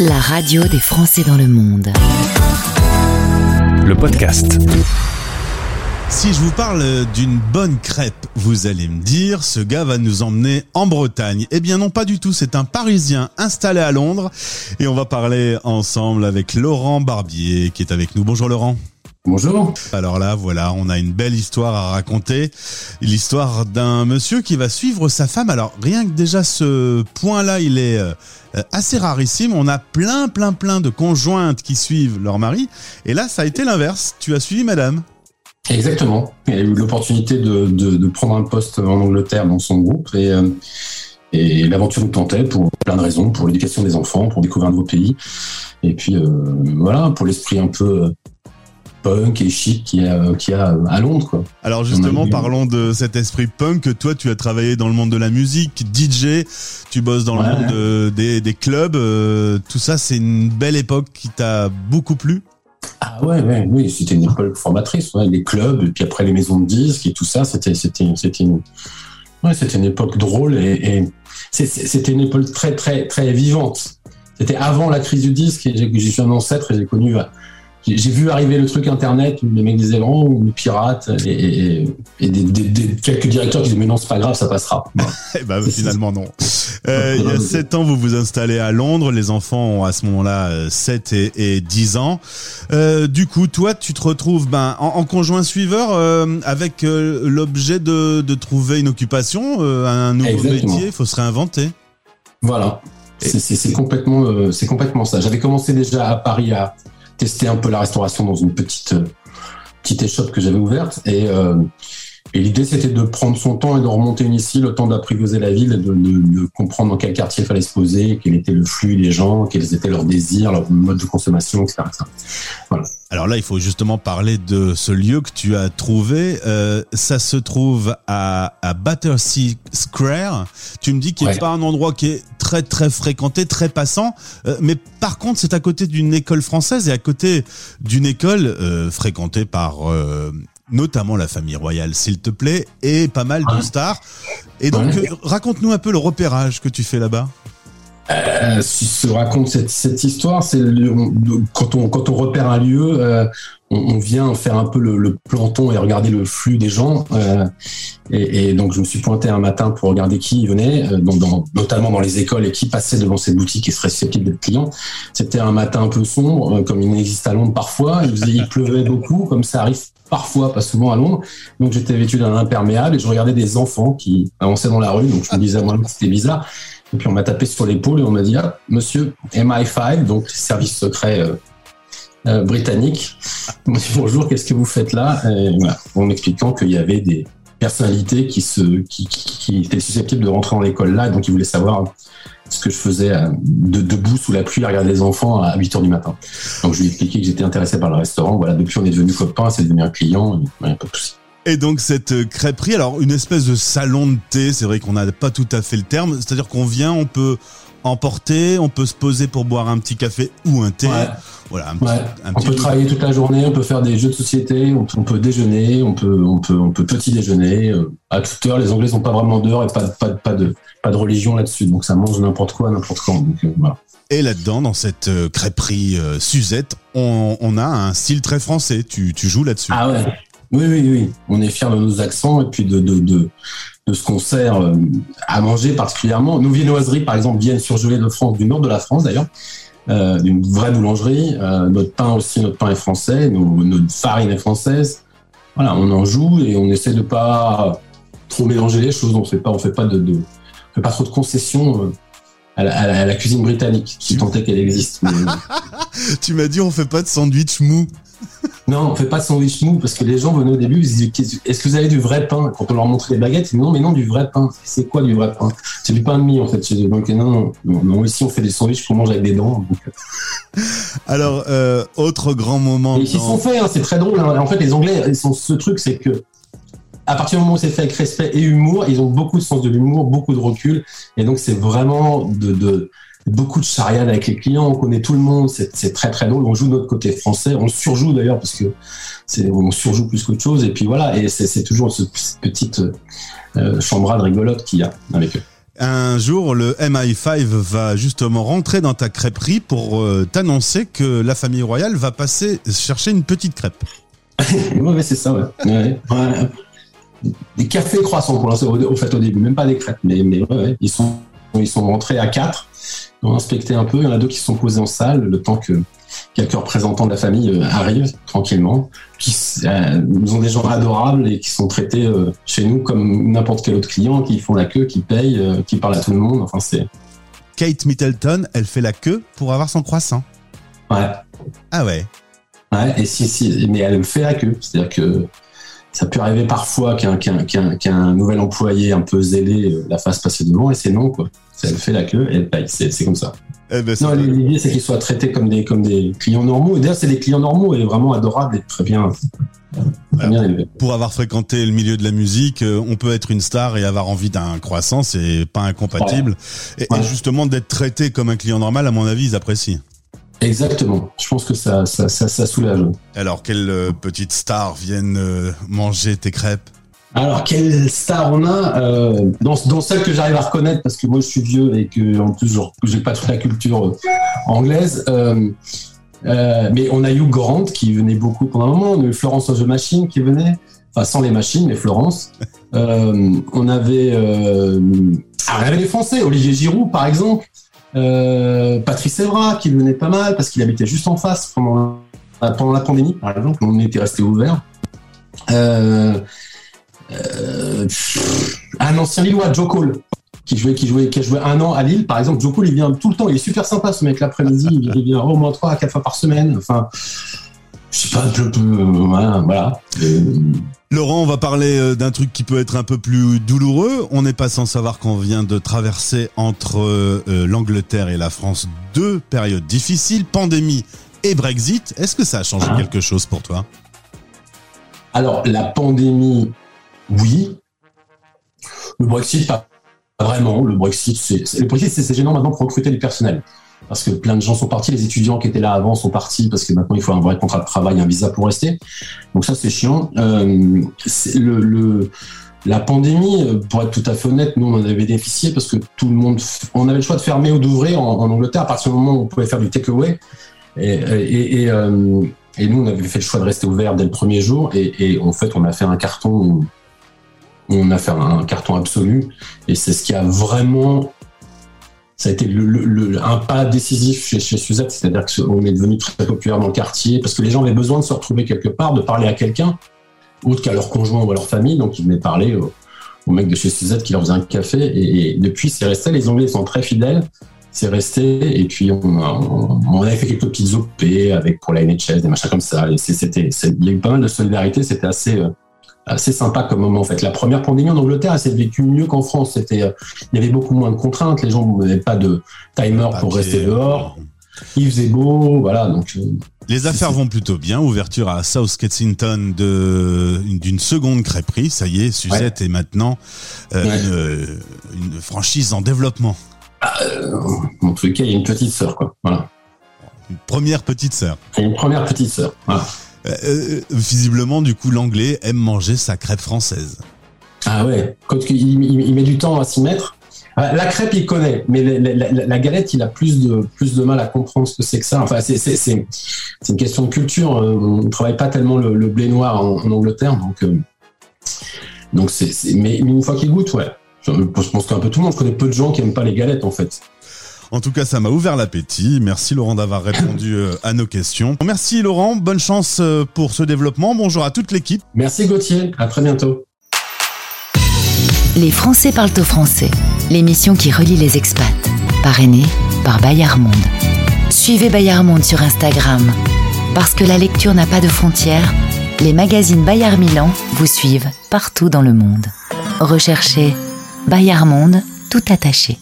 La radio des Français dans le monde. Le podcast. Si je vous parle d'une bonne crêpe, vous allez me dire, ce gars va nous emmener en Bretagne. Eh bien non, pas du tout, c'est un Parisien installé à Londres. Et on va parler ensemble avec Laurent Barbier qui est avec nous. Bonjour Laurent. Bonjour. Alors là, voilà, on a une belle histoire à raconter. L'histoire d'un monsieur qui va suivre sa femme. Alors rien que déjà ce point-là, il est euh, assez rarissime. On a plein, plein, plein de conjointes qui suivent leur mari. Et là, ça a été l'inverse. Tu as suivi madame. Exactement. Il a eu l'opportunité de, de, de, prendre un poste en Angleterre dans son groupe et, euh, et l'aventure nous tentait pour plein de raisons, pour l'éducation des enfants, pour découvrir un nouveau pays. Et puis euh, voilà, pour l'esprit un peu punk et chic qu'il y a, qui a à Londres. Quoi. Alors justement, parlons de cet esprit punk. Toi, tu as travaillé dans le monde de la musique, DJ, tu bosses dans le monde des, des, clubs. Euh, tout ça, c'est une belle époque qui t'a beaucoup plu? Ah ouais, ouais oui, c'était une époque formatrice. Ouais, les clubs, et puis après les maisons de disques et tout ça, c'était c'était c'était une ouais, c'était une époque drôle et, et c'était une époque très très très vivante. C'était avant la crise du disque et j'ai suis un ancêtre et j'ai connu j'ai vu arriver le truc internet où les mecs disaient non, ou pirates et, et, des, des, des, quelques directeurs qui disaient mais non c'est pas grave ça passera. et eh ben finalement non. Euh, il y a 7 ans vous vous installez à Londres, les enfants ont à ce moment-là 7 et, et 10 ans. Euh, du coup toi tu te retrouves ben, en, en conjoint suiveur euh, avec euh, l'objet de, de, trouver une occupation, euh, un nouveau Exactement. métier, il faut se réinventer. Voilà. C'est complètement, c'est complètement ça. J'avais commencé déjà à Paris à tester un peu la restauration dans une petite euh, petite échoppe que j'avais ouverte et euh, et l'idée, c'était de prendre son temps et de remonter ici, le temps d'apprivoiser la ville, de, de, de, comprendre dans quel quartier il fallait se poser, quel était le flux des gens, quels étaient leurs désirs, leur mode de consommation, etc. Voilà. Alors là, il faut justement parler de ce lieu que tu as trouvé. Euh, ça se trouve à, à Battersea Square. Tu me dis qu'il n'est ouais. pas un endroit qui est très très fréquenté, très passant, euh, mais par contre, c'est à côté d'une école française et à côté d'une école euh, fréquentée par euh, notamment la famille royale, s'il te plaît, et pas mal de stars. Et donc, ouais. raconte-nous un peu le repérage que tu fais là-bas. Euh, si se raconte cette, cette histoire, c'est quand on quand on repère un lieu, euh, on, vient faire un peu le, planton et regarder le flux des gens. Euh, et, donc je me suis pointé un matin pour regarder qui venait, euh, notamment dans les écoles et qui passait devant ces boutiques et serait susceptible d'être client. C'était un matin un peu sombre, euh, comme il existe à Londres parfois. Il, il pleuvait beaucoup, comme ça arrive parfois, pas souvent à Londres. Donc j'étais vêtu d'un imperméable et je regardais des enfants qui avançaient dans la rue. Donc je me disais moi c'était bizarre. Et puis on m'a tapé sur l'épaule et on m'a dit ah, Monsieur MI5, donc service secret euh, britannique. Bonjour, qu'est-ce que vous faites là? Et, En m'expliquant qu'il y avait des personnalités qui, étaient susceptibles de rentrer dans l'école là, et donc ils voulaient savoir ce que je faisais de, debout sous la pluie à regarder les enfants à 8 heures du matin. Donc je lui ai expliqué que j'étais intéressé par le restaurant. Voilà, depuis on est devenu copains, c'est devenu un client, a pas de souci. Et donc cette crêperie, alors une espèce de salon de thé, c'est vrai qu'on n'a pas tout à fait le terme, c'est-à-dire qu'on vient, on peut emporter, on peut se poser pour boire un petit café ou un thé. Ouais. Voilà, un petit, ouais. un on peut travailler toute la journée, on peut faire des jeux de société, on peut, on peut déjeuner, on peut, on peut, on peut petit déjeuner euh, à toute heure. Les Anglais sont pas vraiment d'heure et pas, pas, pas de, pas de religion là-dessus, donc ça mange n'importe quoi, n'importe quand. Donc, euh, voilà. Et là-dedans, dans cette euh, crêperie euh, Suzette, on, on, a un style très français. Tu, tu joues là-dessus. Ah ouais. Oui, oui, oui. On est fiers de nos accents et puis de, de, de, de ce qu'on sert euh, à manger particulièrement. Nos viennoiseries, par exemple, viennent surgelées de France, du nord de la France d'ailleurs, euh, d'une vraie boulangerie. Euh, notre pain aussi, notre pain est français, nos, notre farine est française. Voilà, on en joue et on essaie de pas trop mélanger les choses. On fait pas, on fait pas de, de on fait pas trop de concessions. À la, à, la, à la, cuisine britannique, si tant est qu'elle existe. Mais... tu m'as dit on fait pas de sandwich mou. Non, on fait pas de sandwich mou parce que les gens venaient au début, ils se disaient Est-ce que vous avez du vrai pain? Quand on leur montrait les baguettes, ils disaient Non, mais non, du vrai pain. C'est quoi du vrai pain? C'est du pain de mie en fait. Donc, non, non, non, non, ici on fait des sandwichs qu'on mange avec des dents. Donc... euh, Alors, euh, autre grand moment. Ils s'y sont faits, hein, c'est très drôle. Hein. En fait, les Anglais, ils sont, ce truc, c'est que à partir du moment où c'est fait avec respect et humour, ils ont beaucoup de sens de l'humour, beaucoup de recul. Et donc, c'est vraiment de, de beaucoup de charriade avec les clients, on connaît tout le monde, c'est très très drôle. On joue notre côté français, on surjoue d'ailleurs parce que c'est on surjoue plus qu'autre chose. Et puis voilà, et c'est toujours cette petite euh, chambrade rigolote qu'il y a avec eux. Un jour, le MI5 va justement rentrer dans ta crêperie pour euh, t'annoncer que la famille royale va passer chercher une petite crêpe. ouais, c'est ça, ouais. Des cafés croissants pour l'instant, au fait, au début, même pas des crêpes, mais, mais ouais, ils sont, ils sont rentrés à quatre, ils ont inspecté un peu, il y en a deux qui se sont posés en salle, le temps que quelques représentants de la famille euh, arrivent tranquillement, qui euh, nous ont des gens adorables et qui sont traités euh, chez nous comme n'importe quel autre client, qui font la queue, qui payent, qui parlent à tout le monde. Enfin, c'est. Kate Middleton, elle fait la queue pour avoir son croissant. Ouais. Ah ouais. Ouais, et si, si, mais elle fait la queue. C'est-à-dire que ça peut arriver parfois qu'un nouvel employé un peu zélé la fasse passer devant et c'est non, quoi. Elle fait la queue et elle paye. C'est comme ça. Eh ben, non, l'idée, c'est qu'ils soient traités comme des, comme des clients normaux. Et d'ailleurs, c'est des clients normaux et vraiment adorables et très bien, élevés. Pour avoir fréquenté le milieu de la musique, euh, on peut être une star et avoir envie d'un croissant, c'est pas incompatible. Et, justement, d'être traité comme un client normal, à mon avis, ils apprécient. Exactement. Je pense que ça, ça, ça, soulage. Alors, quelle euh, petite star viennent euh, manger tes crêpes? Alors, quelle star on a euh, dans, dans, celle que j'arrive à reconnaître, parce que moi je suis vieux et que en plus j'ai pas toute la culture euh, anglaise. Euh, euh, mais on a Hugh Grant qui venait beaucoup pendant un moment. On a eu Florence the Machine qui venait, enfin sans les machines, mais Florence. Euh, on avait, euh, ah, on avait les Français, Olivier Giroud par exemple, Patrice Evra qui venait pas mal parce qu'il habitait juste en face pendant, pendant la pandémie par exemple. On était resté ouvert. Euh, euh, un ancien Lillois, Joe Cole, qui jouait, qui jouait, qui a joué un an à Lille, par exemple. Joe Cole, il vient tout le temps. Il est super sympa, ce mec, l'après-midi. il vient au moins trois à quatre fois par semaine. Enfin, je sais pas, je peux, voilà. voilà. Laurent, on va parler euh, d'un truc qui peut être un peu plus douloureux. On n'est pas sans savoir qu'on vient de traverser entre euh, l'Angleterre et la France deux périodes difficiles, pandémie et Brexit. Est-ce que ça a changé ah. quelque chose pour toi? Alors, la pandémie, oui. Le Brexit, pas vraiment. Le Brexit, c'est, le Brexit, c'est gênant maintenant pour recruter du personnel. Parce que plein de gens sont partis, les étudiants qui étaient là avant sont partis parce que maintenant il faut un vrai contrat de travail, un visa pour rester. Donc ça c'est chiant. Euh, la pandémie, pour être tout à fait honnête, nous on en avait bénéficié parce que tout le monde, on avait le choix de fermer ou d'ouvrir en, Angleterre à partir du moment où on pouvait faire du takeaway. Et, euh, et, nous on avait fait le choix de rester ouvert dès le premier jour et en fait on a fait un carton on a fait un carton absolu. Et c'est ce qui a vraiment ça a été un pas décisif chez, Suzette, c'est-à-dire qu'on est devenu très populaire dans le quartier parce que les gens avaient besoin de se retrouver quelque part, de parler à quelqu'un, autre qu'à leur conjoint ou à leur famille, donc ils venaient parler aux, mecs de chez Suzette qui leur faisaient un café. Et, depuis c'est resté, les Anglais sont très fidèles, c'est resté. Et puis on, avait fait quelques petites OP avec pour la NHS, des machins comme ça, c'était, il y a eu pas mal de solidarité, c'était assez euh, assez sympa comme moment en fait. La première pandémie en Angleterre, elle s'est vécue mieux qu'en France. C'était, euh, il y avait beaucoup moins de contraintes. Les gens n'avaient pas de timer pour rester dehors. Il faisait beau, voilà. Donc euh, les affaires vont plutôt bien. Ouverture à South Kensington de d'une seconde crêperie. Ça y est, Suzette est maintenant euh, une, franchise en développement. Ah, en tout cas, il y a une petite sœur, quoi. Voilà. Une première petite sœur. Une première petite sœur. Voilà. Euh, euh, visiblement, du coup, l'anglais aime manger sa crêpe française. Ah ouais, quand il, met du temps à s'y mettre. Euh, la crêpe, il connaît, mais la, galette, il a plus de, plus de mal à comprendre ce que c'est que ça. Enfin, c'est une question de culture. On ne travaille pas tellement le, blé noir en, Angleterre, donc donc c'est. Mais une fois qu'il goûte, ouais. Je pense qu'un peu tout le monde, je connais peu de gens qui aiment pas les galettes en fait. En tout cas, ça m'a ouvert l'appétit. Merci Laurent d'avoir répondu euh, à nos questions. Merci Laurent, bonne chance euh, pour ce développement. Bonjour à toute l'équipe. Merci Gauthier, à très bientôt. Les Français parlent au français, l'émission qui relie les expats, parrainée par Bayard Monde. Suivez Bayard Monde sur Instagram. Parce que la lecture n'a pas de frontières, les magazines Bayard Milan vous suivent partout dans le monde. Recherchez Bayard Monde tout attaché.